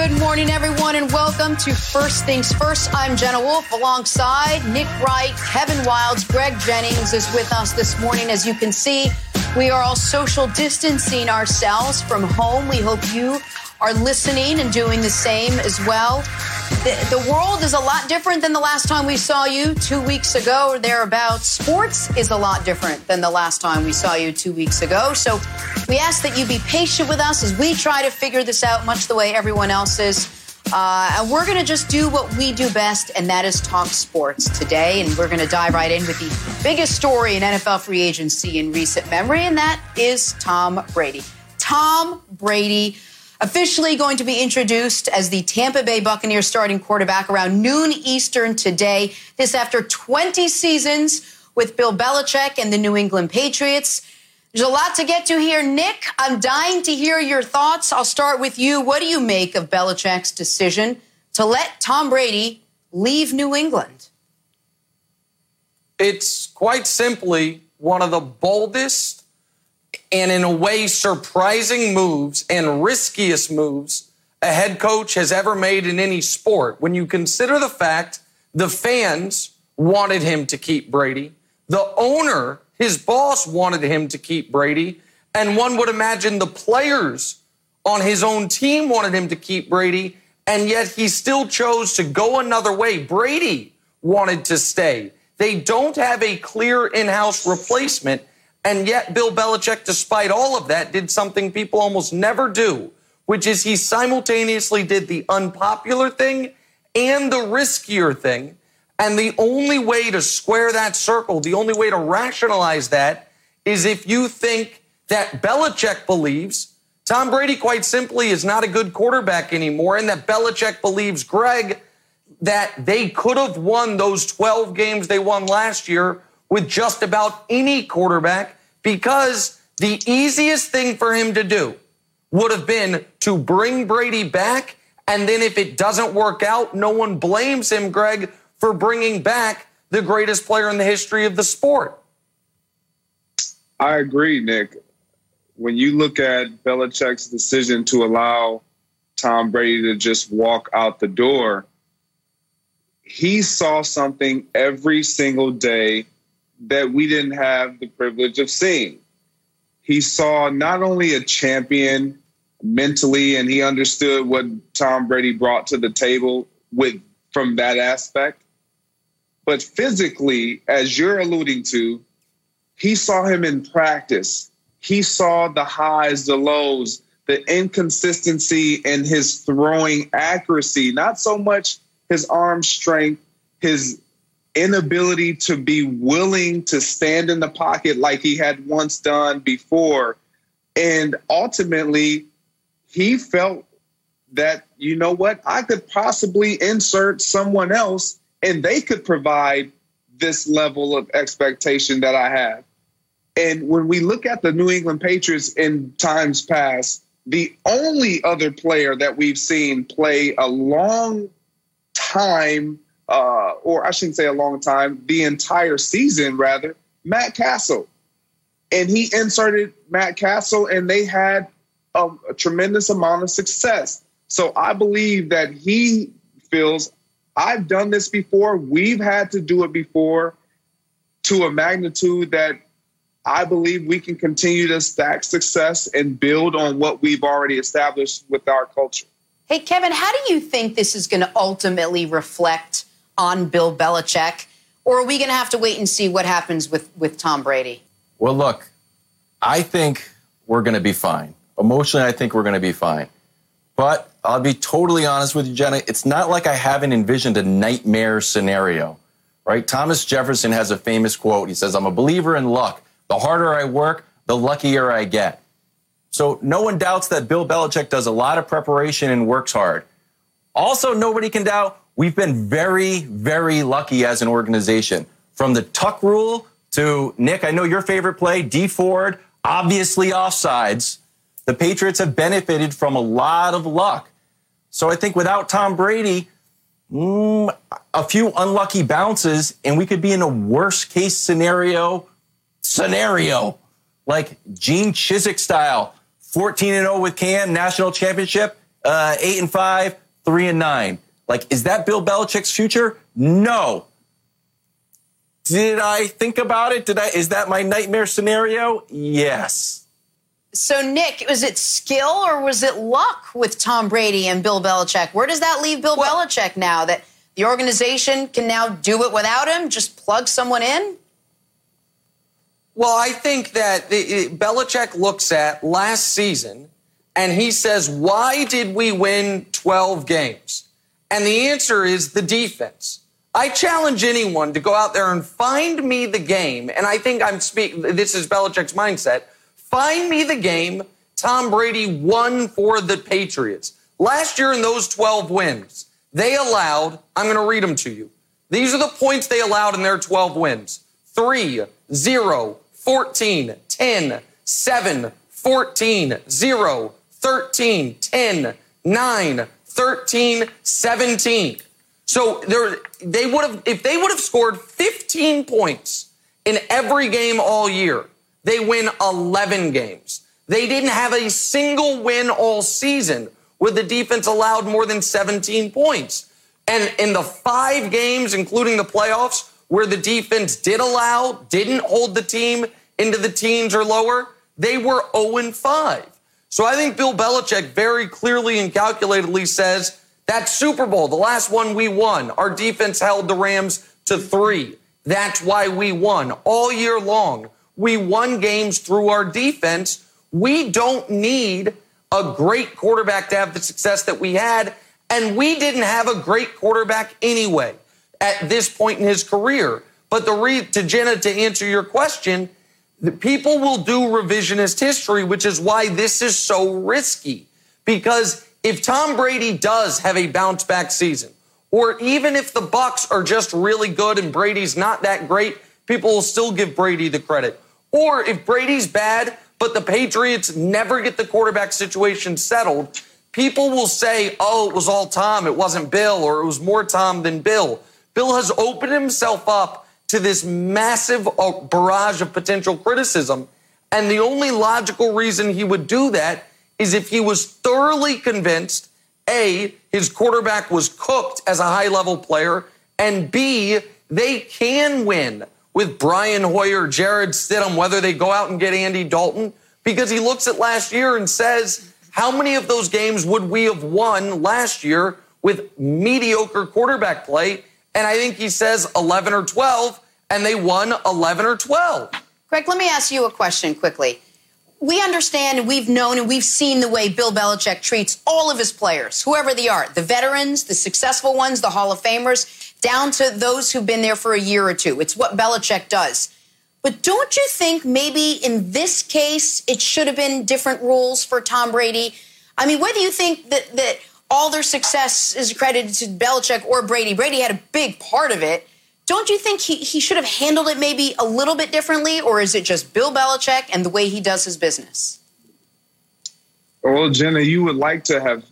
Good morning, everyone, and welcome to First Things First. I'm Jenna Wolf alongside Nick Wright, Kevin Wildes, Greg Jennings is with us this morning. As you can see, we are all social distancing ourselves from home. We hope you are listening and doing the same as well. The, the, world is a lot different than the last time we saw you two weeks ago or thereabouts. Sports is a lot different than the last time we saw you two weeks ago. So we ask that you be patient with us as we try to figure this out, much the way everyone else is. Uh, and we're going to just do what we do best, and that is talk sports today. And we're going to dive right in with the biggest story in NFL free agency in recent memory, and that is Tom Brady. Tom Brady officially going to be introduced as the Tampa Bay Buccaneers starting quarterback around noon Eastern today. This after 20 seasons with Bill Belichick and the New England Patriots. There's a lot to get to here. Nick, I'm dying to hear your thoughts. I'll start with you. What do you make of Belichick's decision to let Tom Brady leave New England? It's quite simply one of the boldest and in a way surprising moves and riskiest moves a head coach has ever made in any sport. When you consider the fact the fans wanted him to keep Brady, the owner, his boss wanted him to keep Brady, and one would imagine the players on his own team wanted him to keep Brady, and yet he still chose to go another way. Brady wanted to stay. They don't have a clear in house replacement. And yet, Bill Belichick, despite all of that, did something people almost never do, which is he simultaneously did the unpopular thing and the riskier thing. And the only way to square that circle, the only way to rationalize that is if you think that Belichick believes Tom Brady, quite simply, is not a good quarterback anymore, and that Belichick believes, Greg, that they could have won those 12 games they won last year with just about any quarterback because the easiest thing for him to do would have been to bring Brady back. And then if it doesn't work out, no one blames him, Greg, for bringing back the greatest player in the history of the sport. I agree, Nick. When you look at Belichick's decision to allow Tom Brady to just walk out the door, he saw something every single day that we didn't have the privilege of seeing. He saw not only a champion mentally, and he understood what Tom Brady brought to the table with from that aspect, but physically, as you're alluding to, he saw him in practice. He saw the highs, the lows, the inconsistency in his throwing accuracy, not so much his arm strength, his inability to be willing to stand in the pocket like he had once done before. And ultimately, he felt that, you know what, I could possibly insert someone else and they could provide this level of expectation that I have. And when we look at the New England Patriots in times past, the only other player that we've seen play a long time uh, or I shouldn't say a long time, the entire season rather, Matt Cassel. And he inserted Matt Cassel, and they had a, a tremendous amount of success. So I believe that he feels I've done this before. We've had to do it before to a magnitude that I believe we can continue to stack success and build on what we've already established with our culture. Hey, Kevin, how do you think this is going to ultimately reflect on Bill Belichick? Or are we going to have to wait and see what happens with, with Tom Brady? Well, look, I think we're going to be fine. Emotionally, I think we're going to be fine. But I'll be totally honest with you, Jenna. It's not like I haven't envisioned a nightmare scenario, right? Thomas Jefferson has a famous quote. He says, I'm a believer in luck. The harder I work, the luckier I get. So no one doubts that Bill Belichick does a lot of preparation and works hard. Also, nobody can doubt we've been very, very lucky as an organization. From the tuck rule to Nick, I know your favorite play, Dee Ford, obviously offsides. The Patriots have benefited from a lot of luck. So I think without Tom Brady, mm, a few unlucky bounces, and we could be in a worst case scenario scenario like Gene Chizik style, 14 and 0 with Cam, national championship, uh, eight and five, three and nine. Like, is that Bill Belichick's future? No. Did I think about it? Did I? Is that my nightmare scenario? Yes. So, Nick, was it skill or was it luck with Tom Brady and Bill Belichick? Where does that leave Bill well, Belichick now that the organization can now do it without him? Just plug someone in? Well, I think that it, Belichick looks at last season and he says, Why did we win 12 games? And the answer is the defense. I challenge anyone to go out there and find me the game. And I think I'm speaking, this is Belichick's mindset Find me the game Tom Brady won for the Patriots. Last year in those 12 wins, they allowed, I'm going to read them to you. These are the points they allowed in their 12 wins 3, 0, 14, 10, 7, 14, 0, 13, 10, 9, 13, 17. So they would have, if they would have scored 15 points in every game all year, they win 11 games. They didn't have a single win all season with the defense allowed more than 17 points. And in the five games, including the playoffs, where the defense did allow, didn't hold the team into the teens or lower, they were 0 5. So I think Bill Belichick very clearly and calculatedly says that Super Bowl, the last one we won, our defense held the Rams to three. That's why we won all year long. We won games through our defense. We don't need a great quarterback to have the success that we had. And we didn't have a great quarterback anyway at this point in his career. But the re- to Jenna, to answer your question, the people will do revisionist history, which is why this is so risky. Because if Tom Brady does have a bounce back season, or even if the Bucs are just really good and Brady's not that great, people will still give Brady the credit. Or if Brady's bad, but the Patriots never get the quarterback situation settled, people will say, oh, it was all Tom, it wasn't Bill, or it was more Tom than Bill. Bill has opened himself up to this massive barrage of potential criticism. And the only logical reason he would do that is if he was thoroughly convinced A, his quarterback was cooked as a high level player, and B, they can win with Brian Hoyer, Jarrett Stidham, whether they go out and get Andy Dalton, because he looks at last year and says, how many of those games would we have won last year with mediocre quarterback play? And I think he says 11 or 12, and they won 11 or 12. Greg, let me ask you a question quickly. We understand and we've known and we've seen the way Bill Belichick treats all of his players, whoever they are the veterans, the successful ones, the Hall of Famers down to those who've been there for a year or two. It's what Belichick does. But don't you think maybe in this case it should have been different rules for Tom Brady? I mean, whether you think that that all their success is credited to Belichick or Brady, Brady had a big part of it. Don't you think he, he should have handled it maybe a little bit differently, or is it just Bill Belichick and the way he does his business? Well, Jenna, you would like to have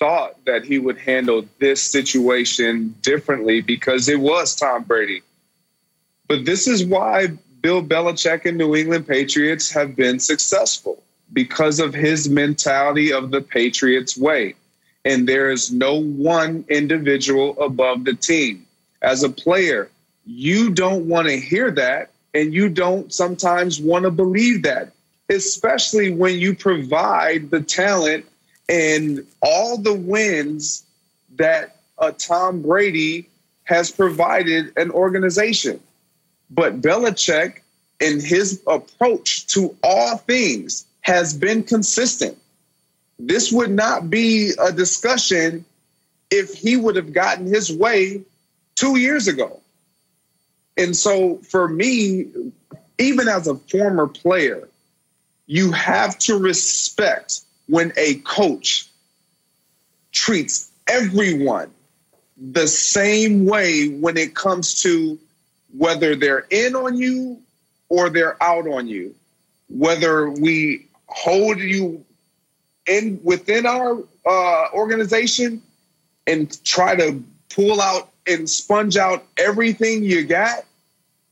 thought that he would handle this situation differently because it was Tom Brady. But this is why Bill Belichick and New England Patriots have been successful because of his mentality of the Patriots way. And there is no one individual above the team. As a player, you don't want to hear that and you don't sometimes want to believe that, especially when you provide the talent and all the wins that uh, Tom Brady has provided an organization. But Belichick, in his approach to all things, has been consistent. This would not be a discussion if he would have gotten his way two years ago. And so for me, even as a former player, you have to respect when a coach treats everyone the same way when it comes to whether they're in on you or they're out on you, whether we hold you in within our uh, organization and try to pull out and sponge out everything you got,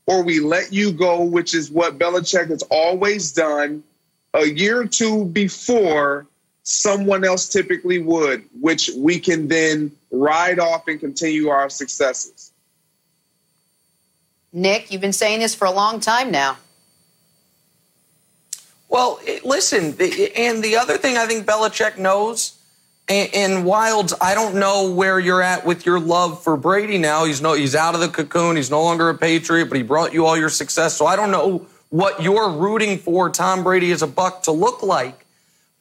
or we let you go, which is what Belichick has always done a year or two before someone else typically would, which we can then ride off and continue our successes. Nick, you've been saying this for a long time now. Well, listen, and the other thing I think Belichick knows, and, Wildes, I don't know where you're at with your love for Brady now. He's no, he's out of the cocoon. He's no longer a Patriot, but he brought you all your success. So I don't know what you're rooting for Tom Brady as a buck to look like.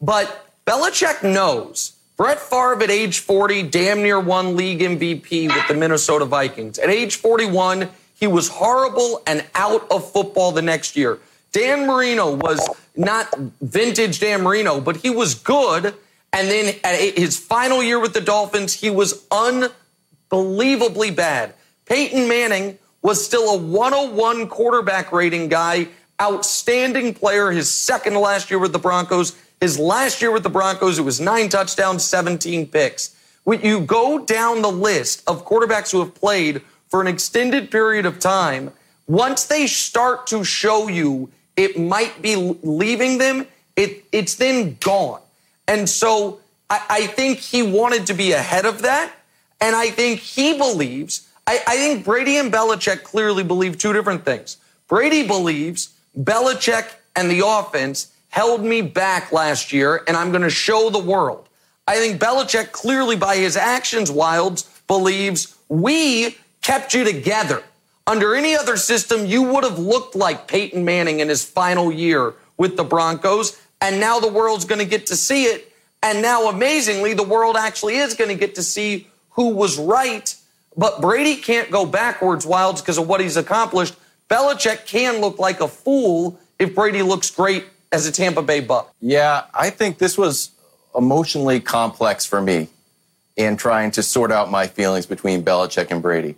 But Belichick knows Brett Favre at age 40 damn near won league MVP with the Minnesota Vikings. At age 41, he was horrible and out of football the next year. Dan Marino was not vintage Dan Marino, but he was good. And then at his final year with the Dolphins, he was unbelievably bad. Peyton Manning was still a 101 quarterback rating guy, outstanding player, his second last year with the Broncos. His last year with the Broncos, it was nine touchdowns, 17 picks. When you go down the list of quarterbacks who have played for an extended period of time, once they start to show you it might be leaving them, it, it's then gone. And so I, I think he wanted to be ahead of that. And I think he believes, I, I think Brady and Belichick clearly believe two different things. Brady believes Belichick and the offense held me back last year, and I'm going to show the world. I think Belichick clearly, by his actions, Wildes believes we kept you together. Under any other system, you would have looked like Peyton Manning in his final year with the Broncos, and now the world's going to get to see it. And now, amazingly, the world actually is going to get to see who was right. But Brady can't go backwards, Wildes, because of what he's accomplished. Belichick can look like a fool if Brady looks great as a Tampa Bay Buck. Yeah, I think this was emotionally complex for me in trying to sort out my feelings between Belichick and Brady.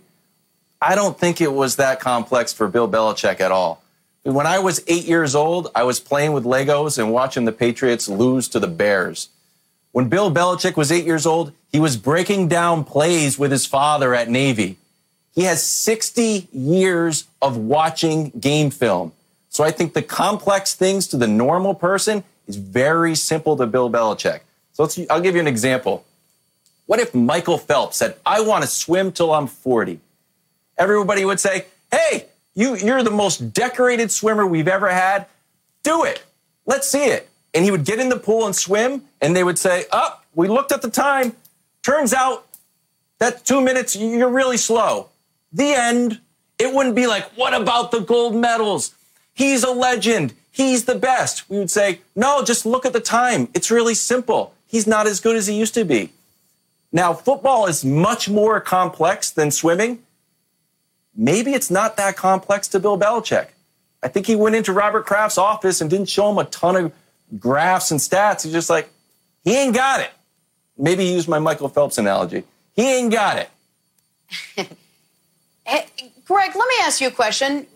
I don't think it was that complex for Bill Belichick at all. When I was eight years old, I was playing with Legos and watching the Patriots lose to the Bears. When Bill Belichick was eight years old, he was breaking down plays with his father at Navy. He has 60 years of watching game film. So I think the complex things to the normal person is very simple to Bill Belichick. So I'll give you an example. What if Michael Phelps said, I want to swim till I'm 40? Everybody would say, Hey, you, you're the most decorated swimmer we've ever had. Do it. Let's see it. And he would get in the pool and swim, and they would say, Up, oh, we looked at the time. Turns out that two minutes, you're really slow. The end. It wouldn't be like, What about the gold medals? He's a legend. He's the best. We would say, no, just look at the time. It's really simple. He's not as good as he used to be. Now, football is much more complex than swimming. Maybe it's not that complex to Bill Belichick. I think he went into Robert Kraft's office and didn't show him a ton of graphs and stats. He's just like, he ain't got it. Maybe he used my Michael Phelps analogy. He ain't got it. Greg, let me ask you a question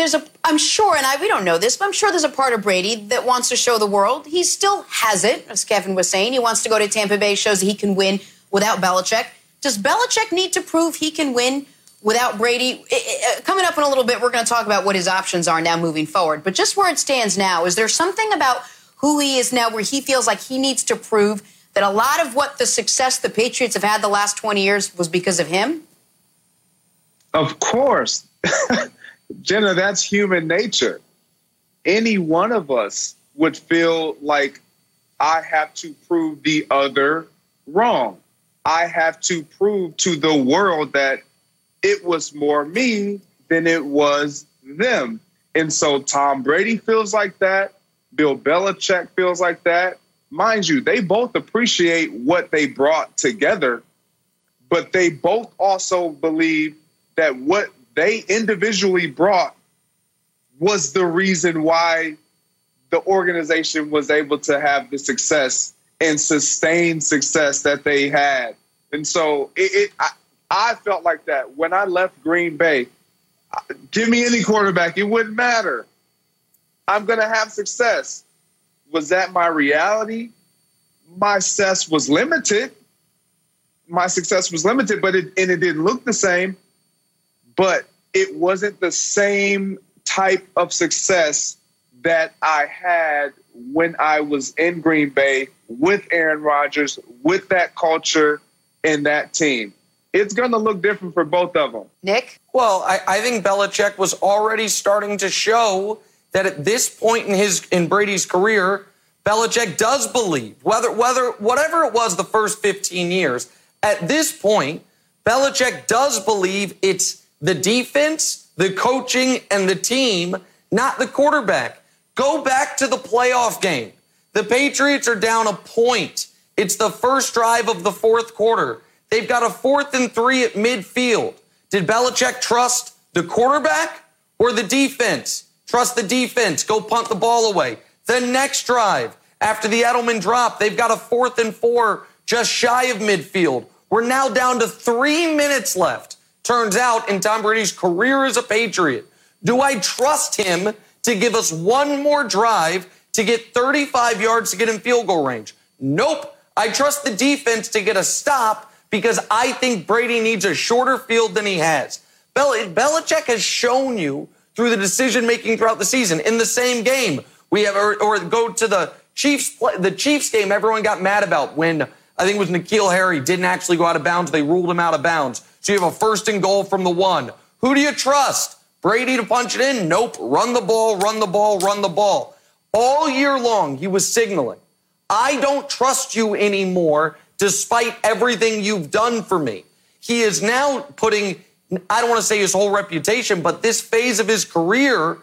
there's a I'm sure, and I we don't know this, but I'm sure there's a part of Brady that wants to show the world he still has it, as Kevin was saying. He wants to go to Tampa Bay, shows he can win without Belichick. Does Belichick need to prove he can win without Brady? Uh, coming up in a little bit, we're going to talk about what his options are now moving forward. But just where it stands now, is there something about who he is now where he feels like he needs to prove that a lot of what the success the Patriots have had the last 20 years was because of him? Of course. Jenna, that's human nature. Any one of us would feel like I have to prove the other wrong. I have to prove to the world that it was more me than it was them. And so Tom Brady feels like that. Bill Belichick feels like that. Mind you, they both appreciate what they brought together, but they both also believe that what they individually brought was the reason why the organization was able to have the success and sustained success that they had. And so it, it I, I, felt like that when I left Green Bay. Give me any quarterback, it wouldn't matter. I'm going to have success. Was that my reality? My success was limited. My success was limited, but it, and it didn't look the same but it wasn't the same type of success that I had when I was in Green Bay with Aaron Rodgers, with that culture and that team. It's going to look different for both of them. Nick? Well, I, I think Belichick was already starting to show that at this point in his in Brady's career, Belichick does believe whether whether whatever it was the first 15 years. At this point, Belichick does believe it's the defense, the coaching, and the team, not the quarterback. Go back to the playoff game. The Patriots are down a point. It's the first drive of the fourth quarter. They've got a fourth and three at midfield. Did Belichick trust the quarterback or the defense? Trust the defense. Go punt the ball away. The next drive, after the Edelman drop, they've got a fourth and four just shy of midfield. We're now down to three minutes left. Turns out in Tom Brady's career as a Patriot, do I trust him to give us one more drive to get 35 yards to get in field goal range? Nope. I trust the defense to get a stop because I think Brady needs a shorter field than he has. Bel- Belichick has shown you through the decision making throughout the season. In the same game, we have, or, or go to the Chiefs, the Chiefs game everyone got mad about when I think it was N'Keal Harry didn't actually go out of bounds. They ruled him out of bounds. So you have a first and goal from the one. Who do you trust? Brady to punch it in? Nope. Run the ball, run the ball, run the ball. All year long, he was signaling, I don't trust you anymore despite everything you've done for me. He is now putting I don't want to say his whole reputation, but this phase of his career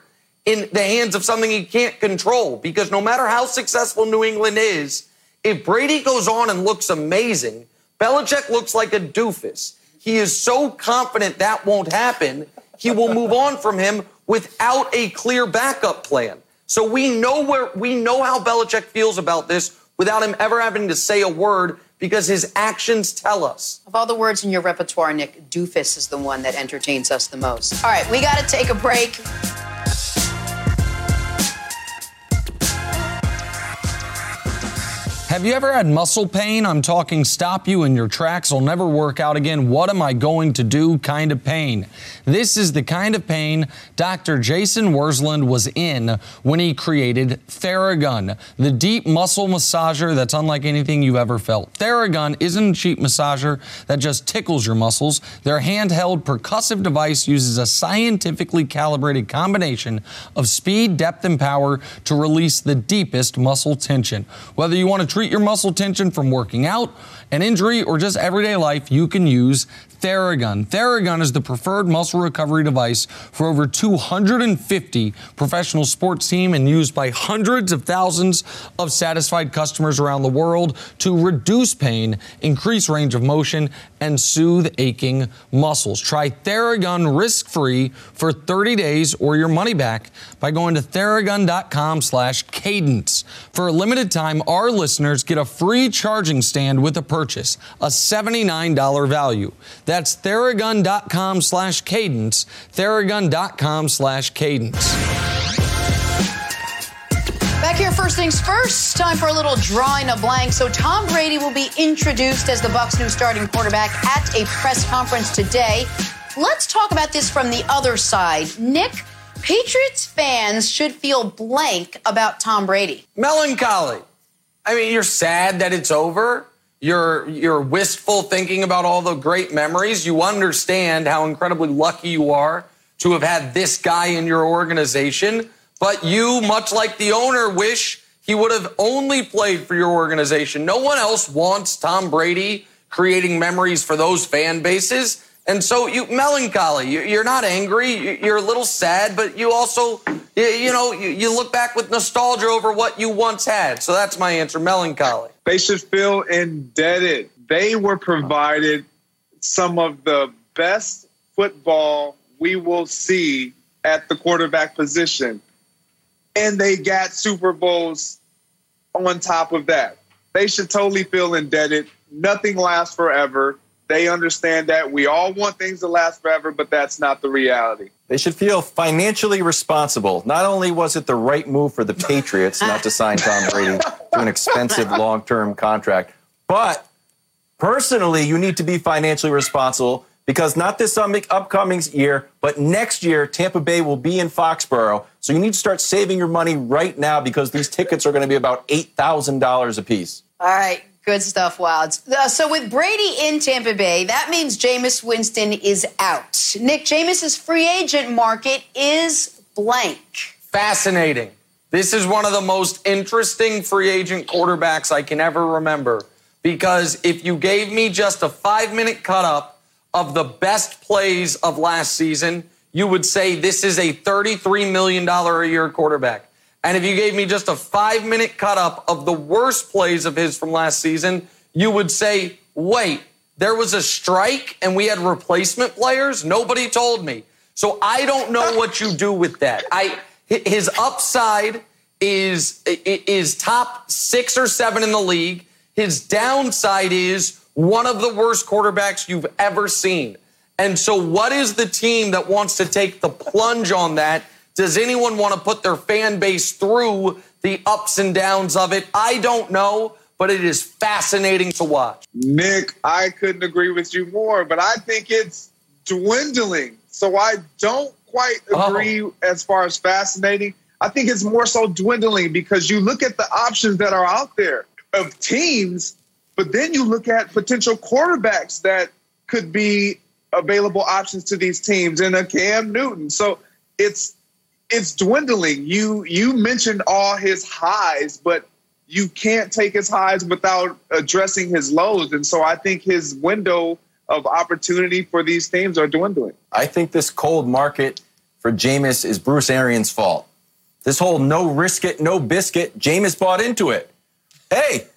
in the hands of something he can't control. Because no matter how successful New England is, if Brady goes on and looks amazing, Belichick looks like a doofus. He is so confident that won't happen, he will move on from him without a clear backup plan. So we know where we know how Belichick feels about this without him ever having to say a word because his actions tell us. Of all the words in your repertoire, Nick, doofus is the one that entertains us the most. All right, we got to take a break. Have you ever had muscle pain? I'm talking stop you in your tracks, will never work out again. What am I going to do kind of pain? This is the kind of pain Dr. Jason Wersland was in when he created Theragun, the deep muscle massager that's unlike anything you've ever felt. Theragun isn't a cheap massager that just tickles your muscles. Their handheld percussive device uses a scientifically calibrated combination of speed, depth, and power to release the deepest muscle tension. Whether you want to treat your muscle tension from working out, an injury, or just everyday life, you can use Theragun. Theragun is the preferred muscle recovery device for over 250 professional sports teams and used by hundreds of thousands of satisfied customers around the world to reduce pain, increase range of motion, and soothe aching muscles. Try Theragun risk-free for 30 days or your money back by going to theragun.com slash cadence. For a limited time, our listeners get a free charging stand with a purchase, a $79 value. That's theragun.com slash cadence, theragun.com slash cadence. Back here, first things first, time for a little drawing a blank. So Tom Brady will be introduced as the Bucs' new starting quarterback at a press conference today. Let's talk about this from the other side. Nick, Patriots fans should feel blank about Tom Brady. Melancholy. I mean, you're sad that it's over. You're you're wistful thinking about all the great memories. You understand how incredibly lucky you are to have had this guy in your organization. But you, much like the owner, wish he would have only played for your organization. No one else wants Tom Brady creating memories for those fan bases. And so you melancholy. You're not angry. You're a little sad, but you also, you know, you look back with nostalgia over what you once had. So that's my answer, melancholy. They should feel indebted. They were provided some of the best football we will see at the quarterback position. And they got Super Bowls on top of that. They should totally feel indebted. Nothing lasts forever they understand that. We all want things to last forever, but that's not the reality. They should feel financially responsible. Not only was it the right move for the Patriots not to sign Tom Brady to an expensive long term contract, but personally, you need to be financially responsible because not this upcoming year, but next year, Tampa Bay will be in Foxborough. So you need to start saving your money right now because these tickets are going to be about $8,000 a piece. All right. Good stuff, Wildes. Uh, so with Brady in Tampa Bay, that means Jameis Winston is out. Nick, Jameis's free agent market is blank. Fascinating. This is one of the most interesting free agent quarterbacks I can ever remember because if you gave me just a five minute cut up of the best plays of last season, you would say this is a $33 million a year quarterback. And if you gave me just a five minute cut up of the worst plays of his from last season, you would say, wait, there was a strike and we had replacement players? Nobody told me. So I don't know what you do with that. I, his upside is, is top six or seven in the league. His downside is one of the worst quarterbacks you've ever seen. And so, what is the team that wants to take the plunge on that? Does anyone want to put their fan base through the ups and downs of it? I don't know, but it is fascinating to watch. Nick, I couldn't agree with you more, but I think it's dwindling. So I don't quite oh. agree oh. as far as fascinating. I think it's more so dwindling because you look at the options that are out there of teams, but then you look at potential quarterbacks that could be available options to these teams and a Cam Newton. So it's it's dwindling. You you mentioned all his highs, but you can't take his highs without addressing his lows. And so I think his window of opportunity for these teams are dwindling. I think this cold market for Jameis is Bruce Arians' fault. This whole no risk it, no biscuit, Jameis bought into it hey,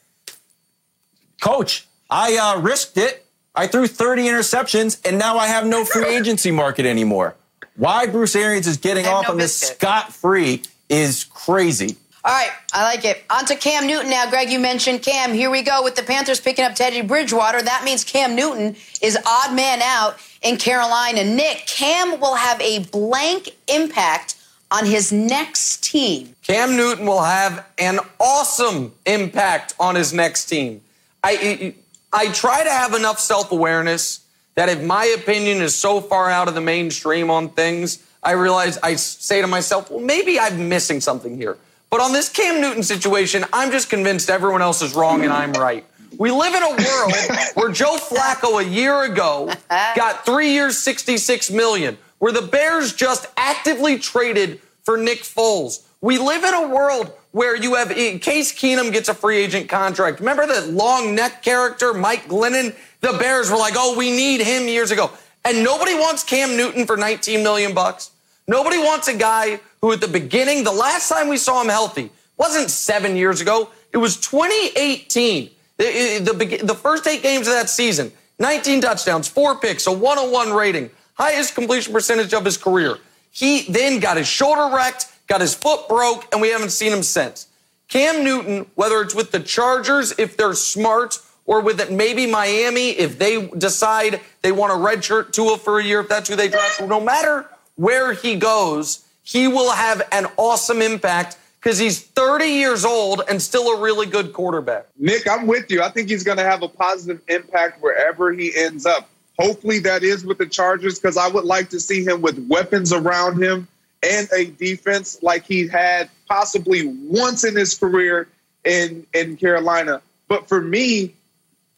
coach, I uh, risked it. I threw 30 interceptions, and now I have no free agency market anymore. Why Bruce Arians is getting off no on this scot free is crazy. All right, I like it. On to Cam Newton now. Greg, you mentioned Cam. Here we go with the Panthers picking up Teddy Bridgewater. That means Cam Newton is odd man out in Carolina. Nick, Cam will have a blank impact on his next team. Cam Newton will have an awesome impact on his next team. I, I try to have enough self awareness that if my opinion is so far out of the mainstream on things, I realize I say to myself, well, maybe I'm missing something here. But on this Cam Newton situation, I'm just convinced everyone else is wrong and I'm right. We live in a world where Joe Flacco a year ago got three years, 66 million where the Bears just actively traded for Nick Foles. We live in a world where you have Case Keenum gets a free agent contract. Remember that long neck character, Mike Glennon? The Bears were like, "Oh, we need him" years ago, and nobody wants Cam Newton for 19 million bucks. Nobody wants a guy who, at the beginning, the last time we saw him healthy wasn't seven years ago. It was 2018. The, the, the first eight games of that season, 19 touchdowns, four picks, a 101 rating highest completion percentage of his career. He then got his shoulder wrecked, got his foot broke, and we haven't seen him since. Cam Newton, whether it's with the Chargers, if they're smart, or with it, maybe Miami, if they decide they want to redshirt Tua for a year, if that's who they draft, no matter where he goes, he will have an awesome impact because he's 30 years old and still a really good quarterback. Nick, I'm with you. I think he's going to have a positive impact wherever he ends up. Hopefully that is with the Chargers because I would like to see him with weapons around him and a defense like he had possibly once in his career in in Carolina. But for me,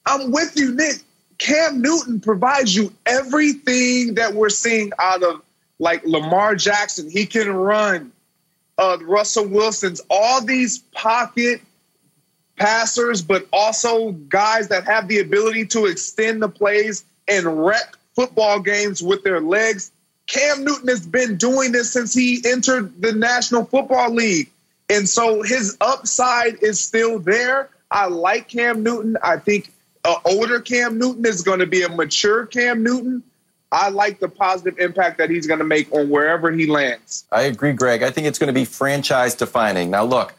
I'm with you, Nick. Cam Newton provides you everything that we're seeing out of like Lamar Jackson. He can run. Uh, Russell Wilson's all these pocket passers, but also guys that have the ability to extend the plays and wreck football games with their legs. Cam Newton has been doing this since he entered the National Football League. And so his upside is still there. I like Cam Newton. I think an older Cam Newton is going to be a mature Cam Newton. I like the positive impact that he's going to make on wherever he lands. I agree, Greg. I think it's going to be franchise defining. Now, look,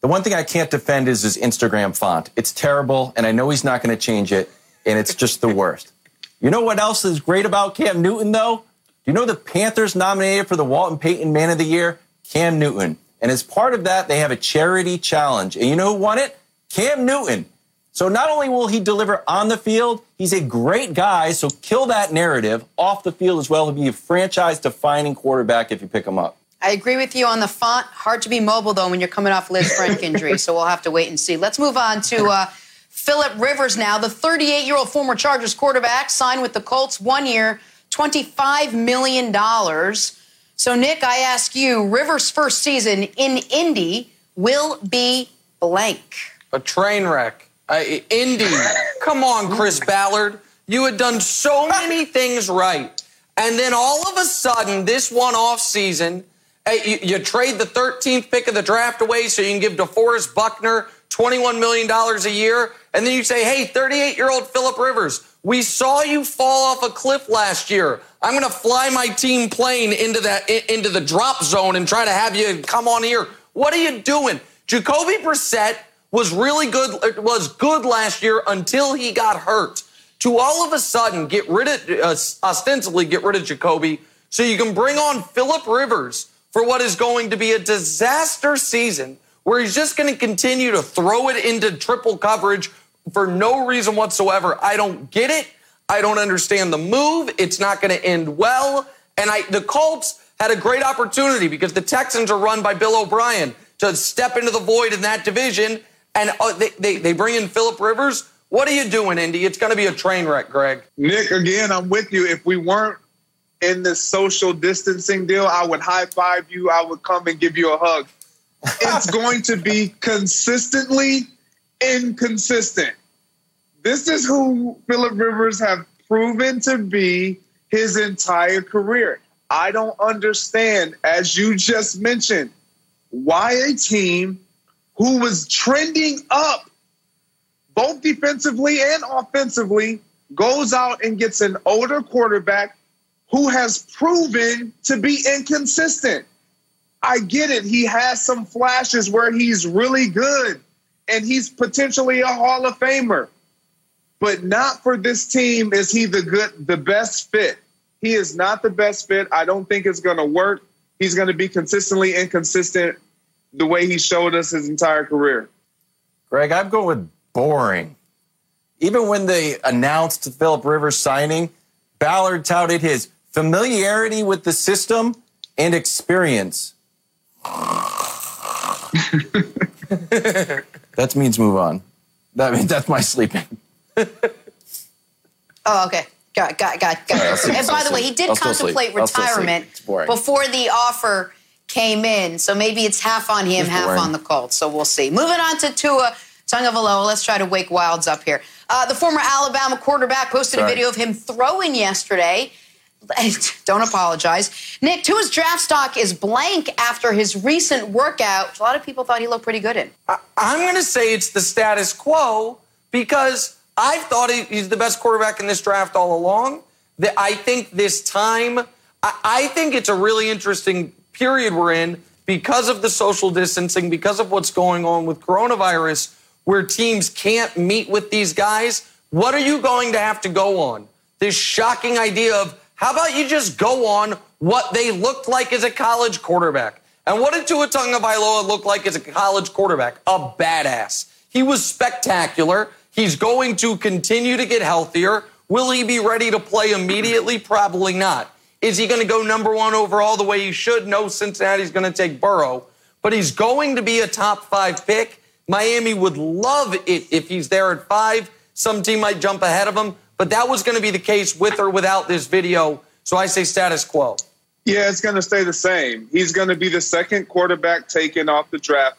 the one thing I can't defend is his Instagram font. It's terrible, and I know he's not going to change it, and it's just the worst. You know what else is great about Cam Newton, though? Do you know the Panthers nominated for the Walter Payton Man of the Year? Cam Newton. And as part of that, they have a charity challenge. And you know who won it? Cam Newton. So not only will he deliver on the field, he's a great guy. So kill that narrative off the field as well. He'll be a franchise defining quarterback if you pick him up. I agree with you on the font. Hard to be mobile though when you're coming off Lisfranc injury, so we'll have to wait and see. Let's move on to uh, Philip Rivers now. The 38 year old former Chargers quarterback signed with the Colts one year, $25 million. So, Nick, I ask you Rivers' first season in Indy will be blank. A train wreck. Uh, Indy. Come on, Chris Ballard. You had done so many things right. And then all of a sudden, this one off season, you, you, trade the 13th pick of the draft away so you can give DeForest Buckner $21 million a year. And then you say, hey, 38 year old Philip Rivers, we saw you fall off a cliff last year. I'm going to fly my team plane into that into the drop zone and try to have you come on here. What are you doing? Jacoby Brissett was really good was good last year until he got hurt. To all of a sudden get rid of uh, ostensibly get rid of Jacoby so you can bring on Philip Rivers for what is going to be a disaster season where he's just going to continue to throw it into triple coverage for no reason whatsoever. I don't get it. I don't understand the move. It's not going to end well. And I, the Colts had a great opportunity because the Texans are run by Bill O'Brien to step into the void in that division. And uh, they, they, they bring in Philip Rivers. What are you doing, Indy? It's going to be a train wreck, Greg. Nick, again, I'm with you. If we weren't in this social distancing deal, I would high five you. I would come and give you a hug. It's going to be consistently inconsistent. This is who Philip Rivers have proven to be his entire career. I don't understand, as you just mentioned, why a team who was trending up both defensively and offensively goes out and gets an older quarterback who has proven to be inconsistent. I get it. He has some flashes where he's really good and he's potentially a Hall of Famer but not for this team is he the good the best fit. He is not the best fit. I don't think it's going to work. He's going to be consistently inconsistent the way he showed us his entire career. Greg, I'm going with boring. Even when they announced Philip Rivers signing, Ballard touted his familiarity with the system and experience. that means move on. That means that's my sleeping oh, okay. Got, got, got, got. and by the way, he did I'll contemplate retirement before the offer came in. So maybe it's half on him, half on the Colts. So we'll see. Moving on to Tua Tagovailoa. Let's try to wake Wildes up here. Uh, the former Alabama quarterback posted Sorry. a video of him throwing yesterday. Don't apologize. Nick, Tua's draft stock is blank after his recent workout. A lot of people thought he looked pretty good in. I, I'm going to say it's the status quo because I've thought he's the best quarterback in this draft all along. That I think this time, I think it's a really interesting period we're in because of the social distancing, because of what's going on with coronavirus, where teams can't meet with these guys. What are you going to have to go on? This shocking idea of how about you just go on what they looked like as a college quarterback? And what did Tua Tagovailoa look like as a college quarterback? A badass. He was spectacular. He's going to continue to get healthier. Will he be ready to play immediately? Probably not. Is he going to go number one overall the way he should? No, Cincinnati's going to take Burrow. But he's going to be a top five pick. Miami would love it if he's there at five. Some team might jump ahead of him, but that was going to be the case with or without this video. So I say status quo. Yeah, it's going to stay the same. He's going to be the second quarterback taken off the draft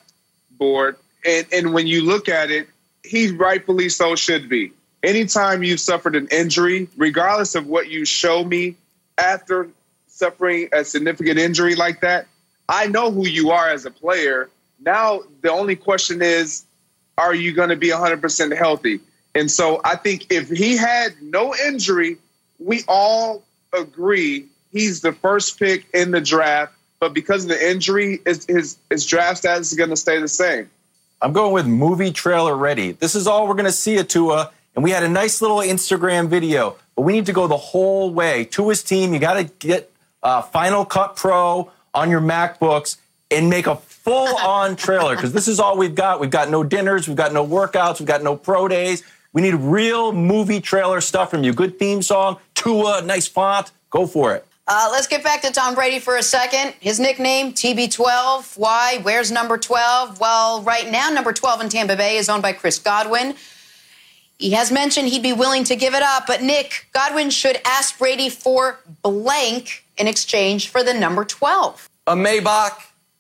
board. And, and when you look at it, he rightfully so should be. Anytime you've suffered an injury, regardless of what you show me after suffering a significant injury like that, I know who you are as a player. Now, the only question is, are you going to be 100% healthy? And so I think if he had no injury, we all agree he's the first pick in the draft. But because of the injury, his, his, his draft status is going to stay the same. I'm going with movie trailer ready. This is all we're going to see at Tua. And we had a nice little Instagram video, but we need to go the whole way. Tua's team, you got to get uh, Final Cut Pro on your MacBooks and make a full on trailer because this is all we've got. We've got no dinners, we've got no workouts, we've got no pro days. We need real movie trailer stuff from you. Good theme song, Tua, nice font. Go for it. Uh, let's get back to Tom Brady for a second. His nickname, TB12. Why? Where's number 12? Well, right now, number 12 in Tampa Bay is owned by Chris Godwin. He has mentioned he'd be willing to give it up, but Nick, Godwin should ask Brady for blank in exchange for the number 12. A Maybach.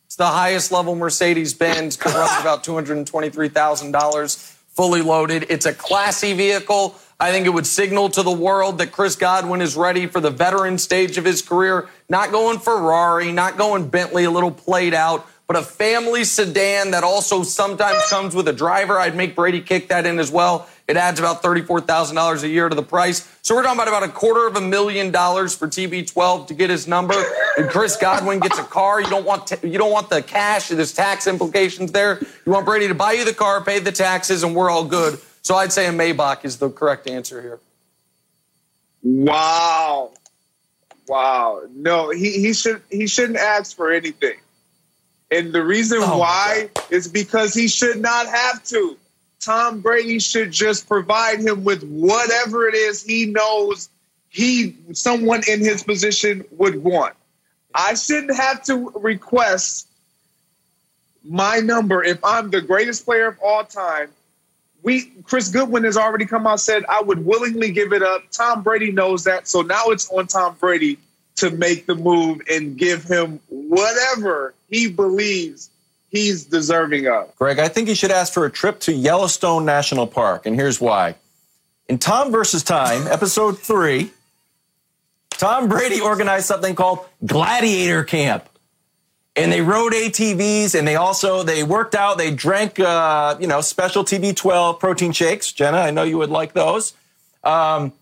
It's the highest level Mercedes Benz, runs about $223,000 fully loaded. It's a classy vehicle. I think it would signal to the world that Chris Godwin is ready for the veteran stage of his career, not going Ferrari, not going Bentley, a little played out, but a family sedan that also sometimes comes with a driver. I'd make Brady kick that in as well. It adds about $34,000 a year to the price. So we're talking about about a quarter of a million dollars for TB12 to get his number. And Chris Godwin gets a car. You don't want t- you don't want the cash. There's tax implications there. You want Brady to buy you the car, pay the taxes, and we're all good. So I'd say a Maybach is the correct answer here. Wow. Wow. No, he, he should he shouldn't ask for anything. And the reason oh why is because he should not have to. Tom Brady should just provide him with whatever it is he knows he someone in his position would want. I shouldn't have to request my number if I'm the greatest player of all time we Chris Godwin has already come out said I would willingly give it up. Tom Brady knows that, so now it's on Tom Brady to make the move and give him whatever he believes he's deserving of. Greg, I think he should ask for a trip to Yellowstone National Park, and here's why. In Tom versus Time, episode three, Tom Brady organized something called Gladiator Camp and they rode ATVs and they also they worked out. They drank uh, you know special TB12 protein shakes. Jenna, I know you would like those. Um,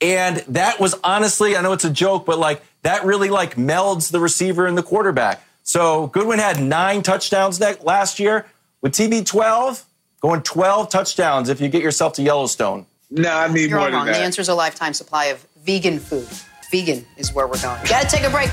and that was honestly, I know it's a joke, but like that really like melds the receiver and the quarterback. So Godwin had nine touchdowns last year with TB12, going 12 touchdowns if you get yourself to Yellowstone. No, I need You're more wrong. than that. The answer is a lifetime supply of vegan food. Vegan is where we're going. Got to take a break.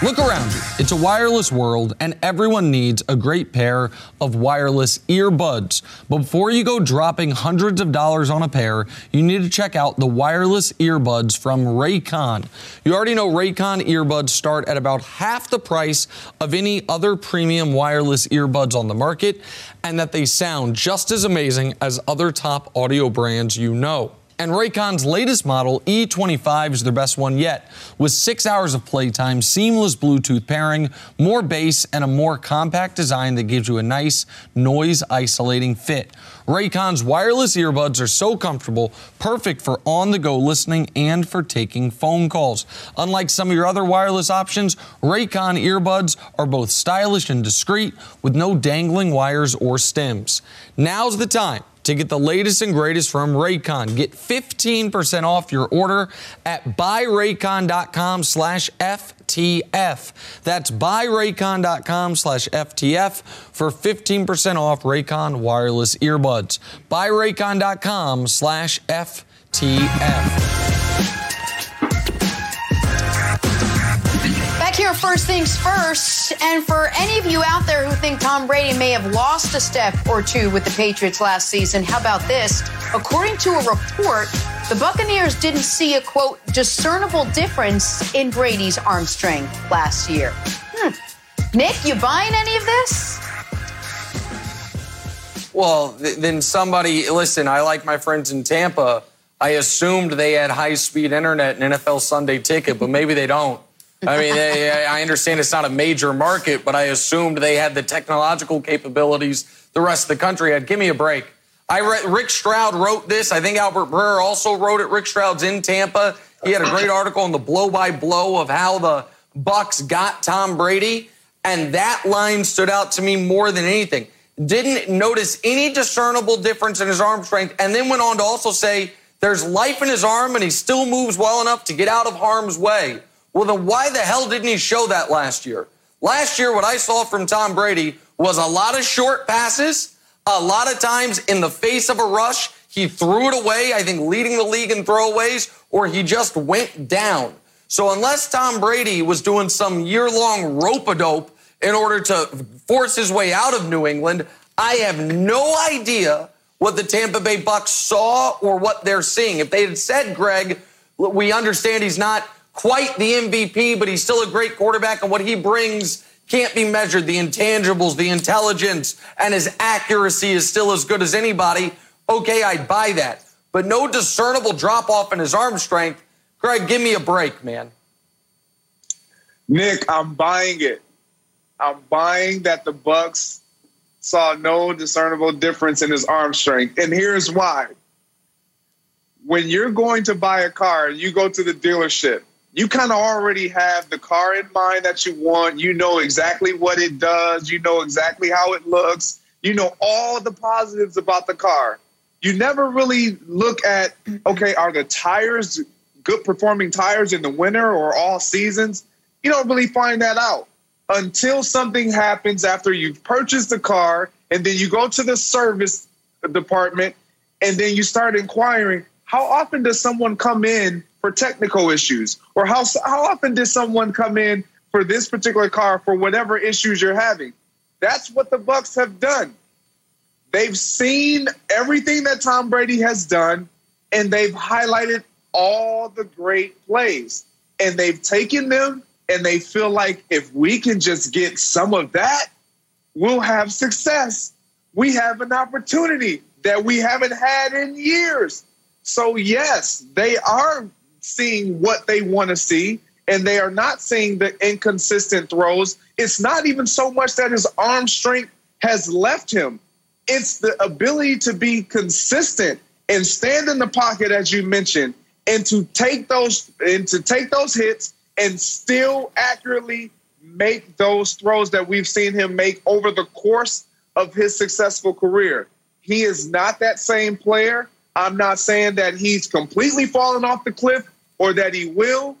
Look around you. It's a wireless world, and everyone needs a great pair of wireless earbuds. But before you go dropping hundreds of dollars on a pair, you need to check out the wireless earbuds from Raycon. You already know Raycon earbuds start at about half the price of any other premium wireless earbuds on the market, and that they sound just as amazing as other top audio brands you know. And Raycon's latest model, E25, is their best one yet, with six hours of playtime, seamless Bluetooth pairing, more bass, and a more compact design that gives you a nice noise isolating fit. Raycon's wireless earbuds are so comfortable, perfect for on the go listening and for taking phone calls. Unlike some of your other wireless options, Raycon earbuds are both stylish and discreet with no dangling wires or stems. Now's the time to get the latest and greatest from Raycon. Get 15% off your order at buyraycon.com slash FTF. That's buyraycon.com slash FTF for 15% off Raycon wireless earbuds. Buyraycon.com slash FTF. First things first. And for any of you out there who think Tom Brady may have lost a step or two with the Patriots last season, how about this? According to a report, the Buccaneers didn't see a quote discernible difference in Brady's arm strength last year. Hmm. Nick, you buying any of this? Well, th- then somebody, listen, I like my friends in Tampa. I assumed they had high speed internet and NFL Sunday ticket, but maybe they don't. I mean, they, I understand it's not a major market, but I assumed they had the technological capabilities the rest of the country had. Give me a break. I read Rick Stroud wrote this. I think Albert Breer also wrote it. Rick Stroud's in Tampa. He had a great article on the blow by blow of how the Bucs got Tom Brady, and that line stood out to me more than anything. Didn't notice any discernible difference in his arm strength, and then went on to also say there's life in his arm, and he still moves well enough to get out of harm's way. Well, then why the hell didn't he show that last year? Last year, what I saw from Tom Brady was a lot of short passes, a lot of times in the face of a rush, he threw it away, I think leading the league in throwaways, or he just went down. So unless Tom Brady was doing some year long rope a dope in order to force his way out of New England, I have no idea what the Tampa Bay Bucs saw or what they're seeing. If they had said, Greg, we understand he's not quite the MVP, but he's still a great quarterback, and what he brings can't be measured. The intangibles, the intelligence, and his accuracy is still as good as anybody. Okay, I'd buy that. But no discernible drop off in his arm strength. Greg, give me a break, man. Nick, I'm buying it. I'm buying that the Bucs saw no discernible difference in his arm strength. And here's why. When you're going to buy a car, and you go to the dealership, you kind of already have the car in mind that you want. You know exactly what it does, you know exactly how it looks, you know all the positives about the car. You never really look at, okay, are the tires good performing tires in the winter or all seasons? You don't really find that out until something happens after you've purchased the car and then you go to the service department and then you start inquiring how often does someone come in for technical issues or how how often does someone come in for this particular car for whatever issues you're having that's what the Bucs have done they've seen everything that Tom Brady has done and they've highlighted all the great plays and they've taken them and they feel like if we can just get some of that, we'll have success. We have an opportunity that we haven't had in years. So, yes, they are seeing what they want to see, and they are not seeing the inconsistent throws. It's not even so much that his arm strength has left him, it's the ability to be consistent and stand in the pocket, as you mentioned, and to take those and to take those hits and still accurately make those throws that we've seen him make over the course of his successful career. He is not that same player. I'm not saying that he's completely fallen off the cliff or that he will,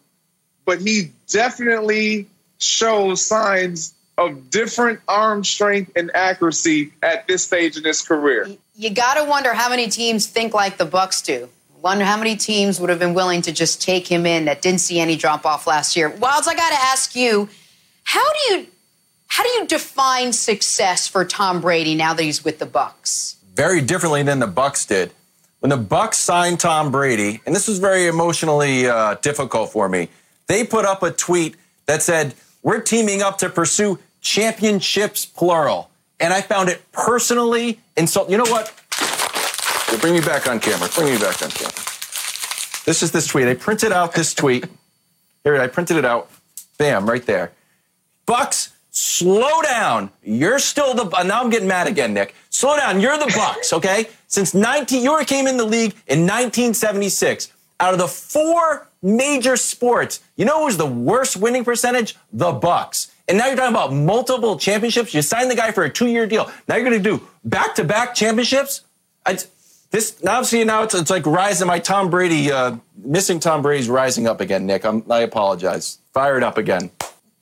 but he definitely shows signs of different arm strength and accuracy at this stage in his career. You got to wonder how many teams think like the Bucs do. Wonder how many teams would have been willing to just take him in that didn't see any drop off last year. Wildes, I got to ask you, how do you how do you define success for Tom Brady now that he's with the Bucs? Very differently than the Bucs did. When the Bucs signed Tom Brady, and this was very emotionally uh, difficult for me, they put up a tweet that said, "We're teaming up to pursue championships, plural." And I found it personally insulting. You know what? Bring me back on camera. Bring me back on camera. This is this tweet. I printed out this tweet. Here, I printed it out. Bam, right there. Bucs, slow down. You're still the. Now I'm getting mad again, Nick. Slow down. You're the Bucs, okay? Since 19, you came in the league in 1976. Out of the four major sports, you know who's the worst winning percentage? The Bucs. And now you're talking about multiple championships. You signed the guy for a two-year deal. Now you're going to do back-to-back championships. I, this obviously now it's, it's like rising. My Tom Brady, uh, missing Tom Brady's rising up again. Nick, I'm, I apologize. Fired up again.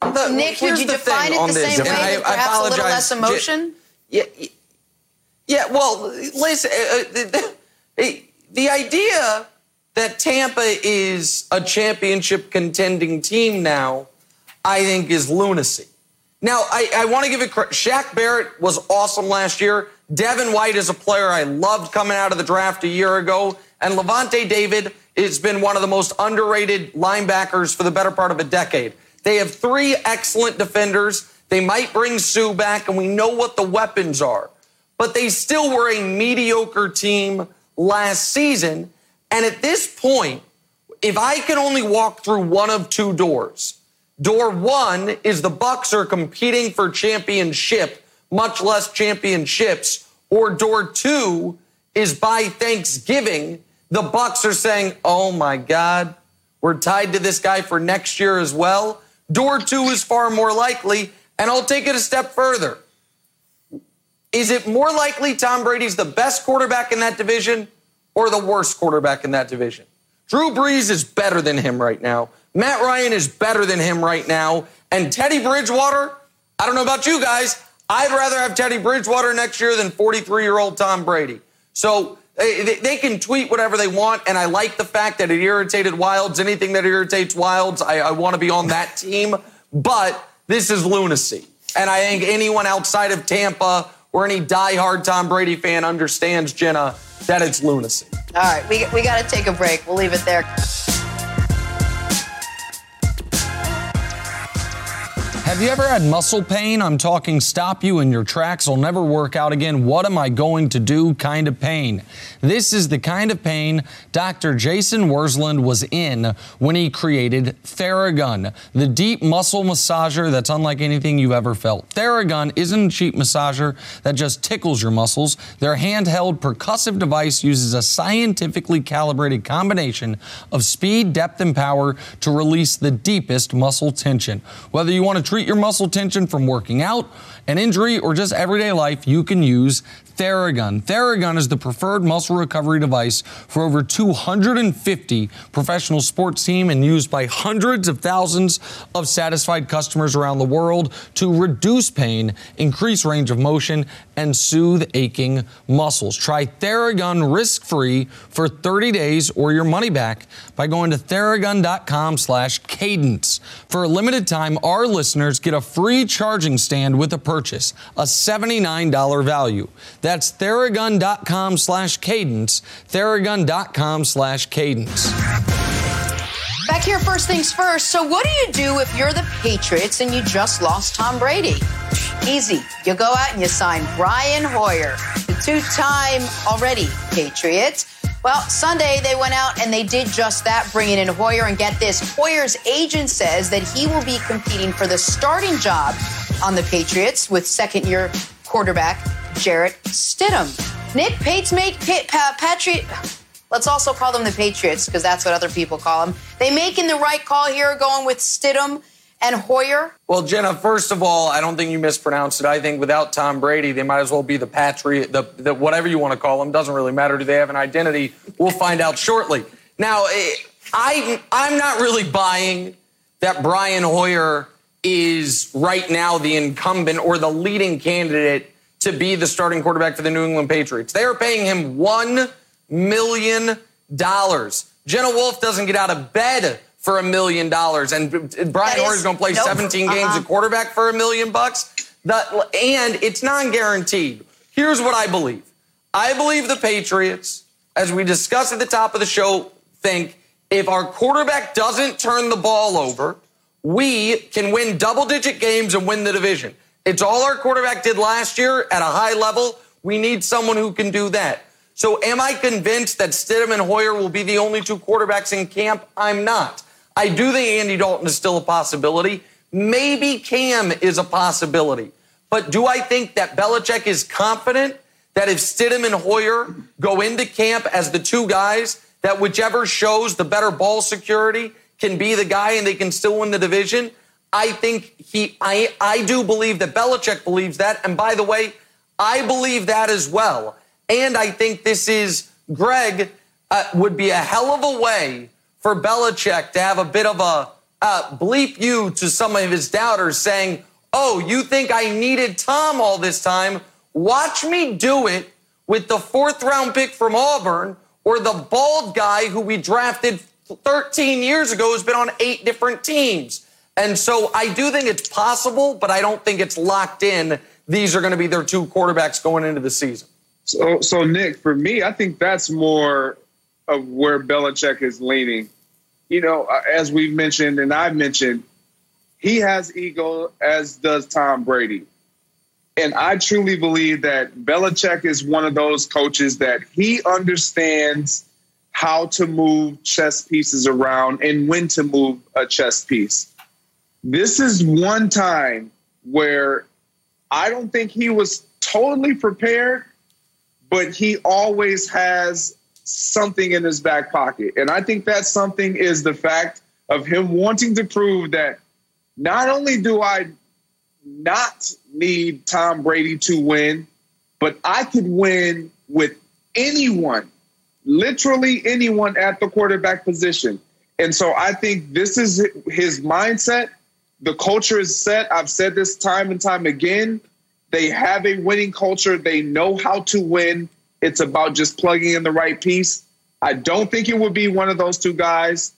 The, Nick, would you define it the same way? I, perhaps I a little less emotion. Yeah, yeah. Well, listen, uh, the, the, the idea that Tampa is a championship contending team now, I think, is lunacy. Now, I, I want to give it credit. Shaq Barrett was awesome last year. Devin White is a player I loved coming out of the draft a year ago. And Lavonte David has been one of the most underrated linebackers for the better part of a decade. They have three excellent defenders. They might bring Suh back, and we know what the weapons are. But they still were a mediocre team last season. And at this point, if I can only walk through one of two doors, door one is the Bucs are competing for championship much less championships. Or door two is by Thanksgiving, the Bucs are saying, "Oh my God, we're tied to this guy for next year as well." Door two is far more likely, and I'll take it a step further. Is it more likely Tom Brady's the best quarterback in that division or the worst quarterback in that division? Drew Brees is better than him right now. Matt Ryan is better than him right now. And Teddy Bridgewater, I don't know about you guys, I'd rather have Teddy Bridgewater next year than 43 year old Tom Brady. So they, can tweet whatever they want, and I like the fact that it irritated Wildes. Anything that irritates Wildes, I, I want to be on that team. But this is lunacy. And I think anyone outside of Tampa or any diehard Tom Brady fan understands, Jenna, that it's lunacy. All right, we, we got to take a break. We'll leave it there. Have you ever had muscle pain? I'm talking stop you in your tracks, will never work out again. What am I going to do kind of pain? This is the kind of pain Dr. Jason Wersland was in when he created Theragun, the deep muscle massager that's unlike anything you've ever felt. Theragun isn't a cheap massager that just tickles your muscles. Their handheld percussive device uses a scientifically calibrated combination of speed, depth, and power to release the deepest muscle tension. Whether you want to treat your muscle tension from working out, an injury, or just everyday life, you can use Theragun. Theragun is the preferred muscle recovery device for over 250 professional sports teams and used by hundreds of thousands of satisfied customers around the world to reduce pain, increase range of motion, and soothe aching muscles. Try Theragun risk-free for 30 days or your money back by going to theragun.com slash cadence. For a limited time, our listeners get a free charging stand with a purchase, a $79 value. That's theragun.com slash cadence, theragun.com slash cadence. Back here, first things first. So, what do you do if you're the Patriots and you just lost Tom Brady? Easy. You go out and you sign Brian Hoyer, the two time already Patriot. Well, Sunday they went out and they did just that, bringing in Hoyer. And get this Hoyer's agent says that he will be competing for the starting job on the Patriots with second year quarterback Jarrett Stidham. Nick Pates make pa- Patriot. Let's also call them the Patriots because that's what other people call them. They making the right call here, going with Stidham and Hoyer. Well, Jenna, first of all, I don't think you mispronounced it. I think without Tom Brady, they might as well be the Patriot, the, the whatever you want to call them. Doesn't really matter. Do they have an identity? We'll find out shortly. Now, eh, I I'm not really buying that Brian Hoyer is right now the incumbent or the leading candidate to be the starting quarterback for the New England Patriots. They are paying him $1 million. Jenna Wolfe doesn't get out of bed for a million dollars, and Brian Hoyer is going to play nope. 17 games uh-huh. at quarterback for a million bucks. and it's non guaranteed. Here's what I believe I believe the Patriots, as we discussed at the top of the show, think if our quarterback doesn't turn the ball over, we can win double digit games and win the division. It's all our quarterback did last year at a high level. We need someone who can do that. So am I convinced that Stidham and Hoyer will be the only two quarterbacks in camp? I'm not. I do think Andy Dalton is still a possibility. Maybe Cam is a possibility. But do I think that Belichick is confident that if Stidham and Hoyer go into camp as the two guys, that whichever shows the better ball security can be the guy and they can still win the division? I think he, I, I do believe that Belichick believes that. And by the way, I believe that as well. And I think this is, Greg, uh, would be a hell of a way for Belichick to have a bit of a uh, bleep you to some of his doubters saying, Oh, you think I needed Tom all this time? Watch me do it with the fourth round pick from Auburn or the bald guy who we drafted 13 years ago who's been on eight different teams. And so I do think it's possible, but I don't think it's locked in. These are going to be their two quarterbacks going into the season. So, so Nick, for me, I think that's more of where Belichick is leaning. You know, uh, as we've mentioned and I've mentioned, he has ego, as does Tom Brady. And I truly believe that Belichick is one of those coaches that he understands how to move chess pieces around and when to move a chess piece. This is one time where I don't think he was totally prepared, but he always has something in his back pocket. And I think that something is the fact of him wanting to prove that not only do I not need Tom Brady to win, but I could win with anyone, literally anyone at the quarterback position. And so I think this is his mindset. The culture is set. I've said this time and time again. They have a winning culture. They know how to win. It's about just plugging in the right piece. I don't think it would be one of those two guys.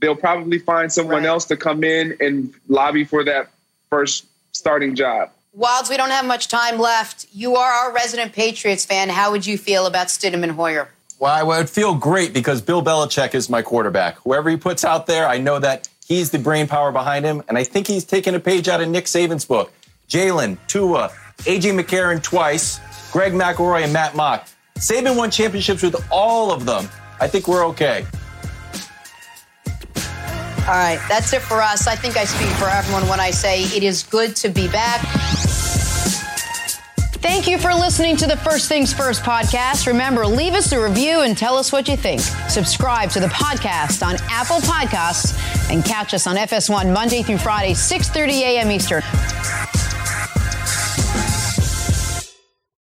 They'll probably find someone right. else to come in and lobby for that first starting job. Wildes, we don't have much time left. You are our resident Patriots fan. How would you feel about Stidham and Hoyer? Well, I would feel great because Bill Belichick is my quarterback. Whoever he puts out there, I know that he's the brain power behind him, and I think he's taken a page out of Nick Saban's book. Jalen, Tua, AJ McCarron twice, Greg McElroy, and Matt Mauck. Saban won championships with all of them. I think we're okay. All right, that's it for us. I think I speak for everyone when I say it is good to be back. Thank you for listening to the First Things First podcast. Remember, leave us a review and tell us what you think. Subscribe to the podcast on Apple Podcasts and catch us on FS1 Monday through Friday, 6:30 a.m. Eastern.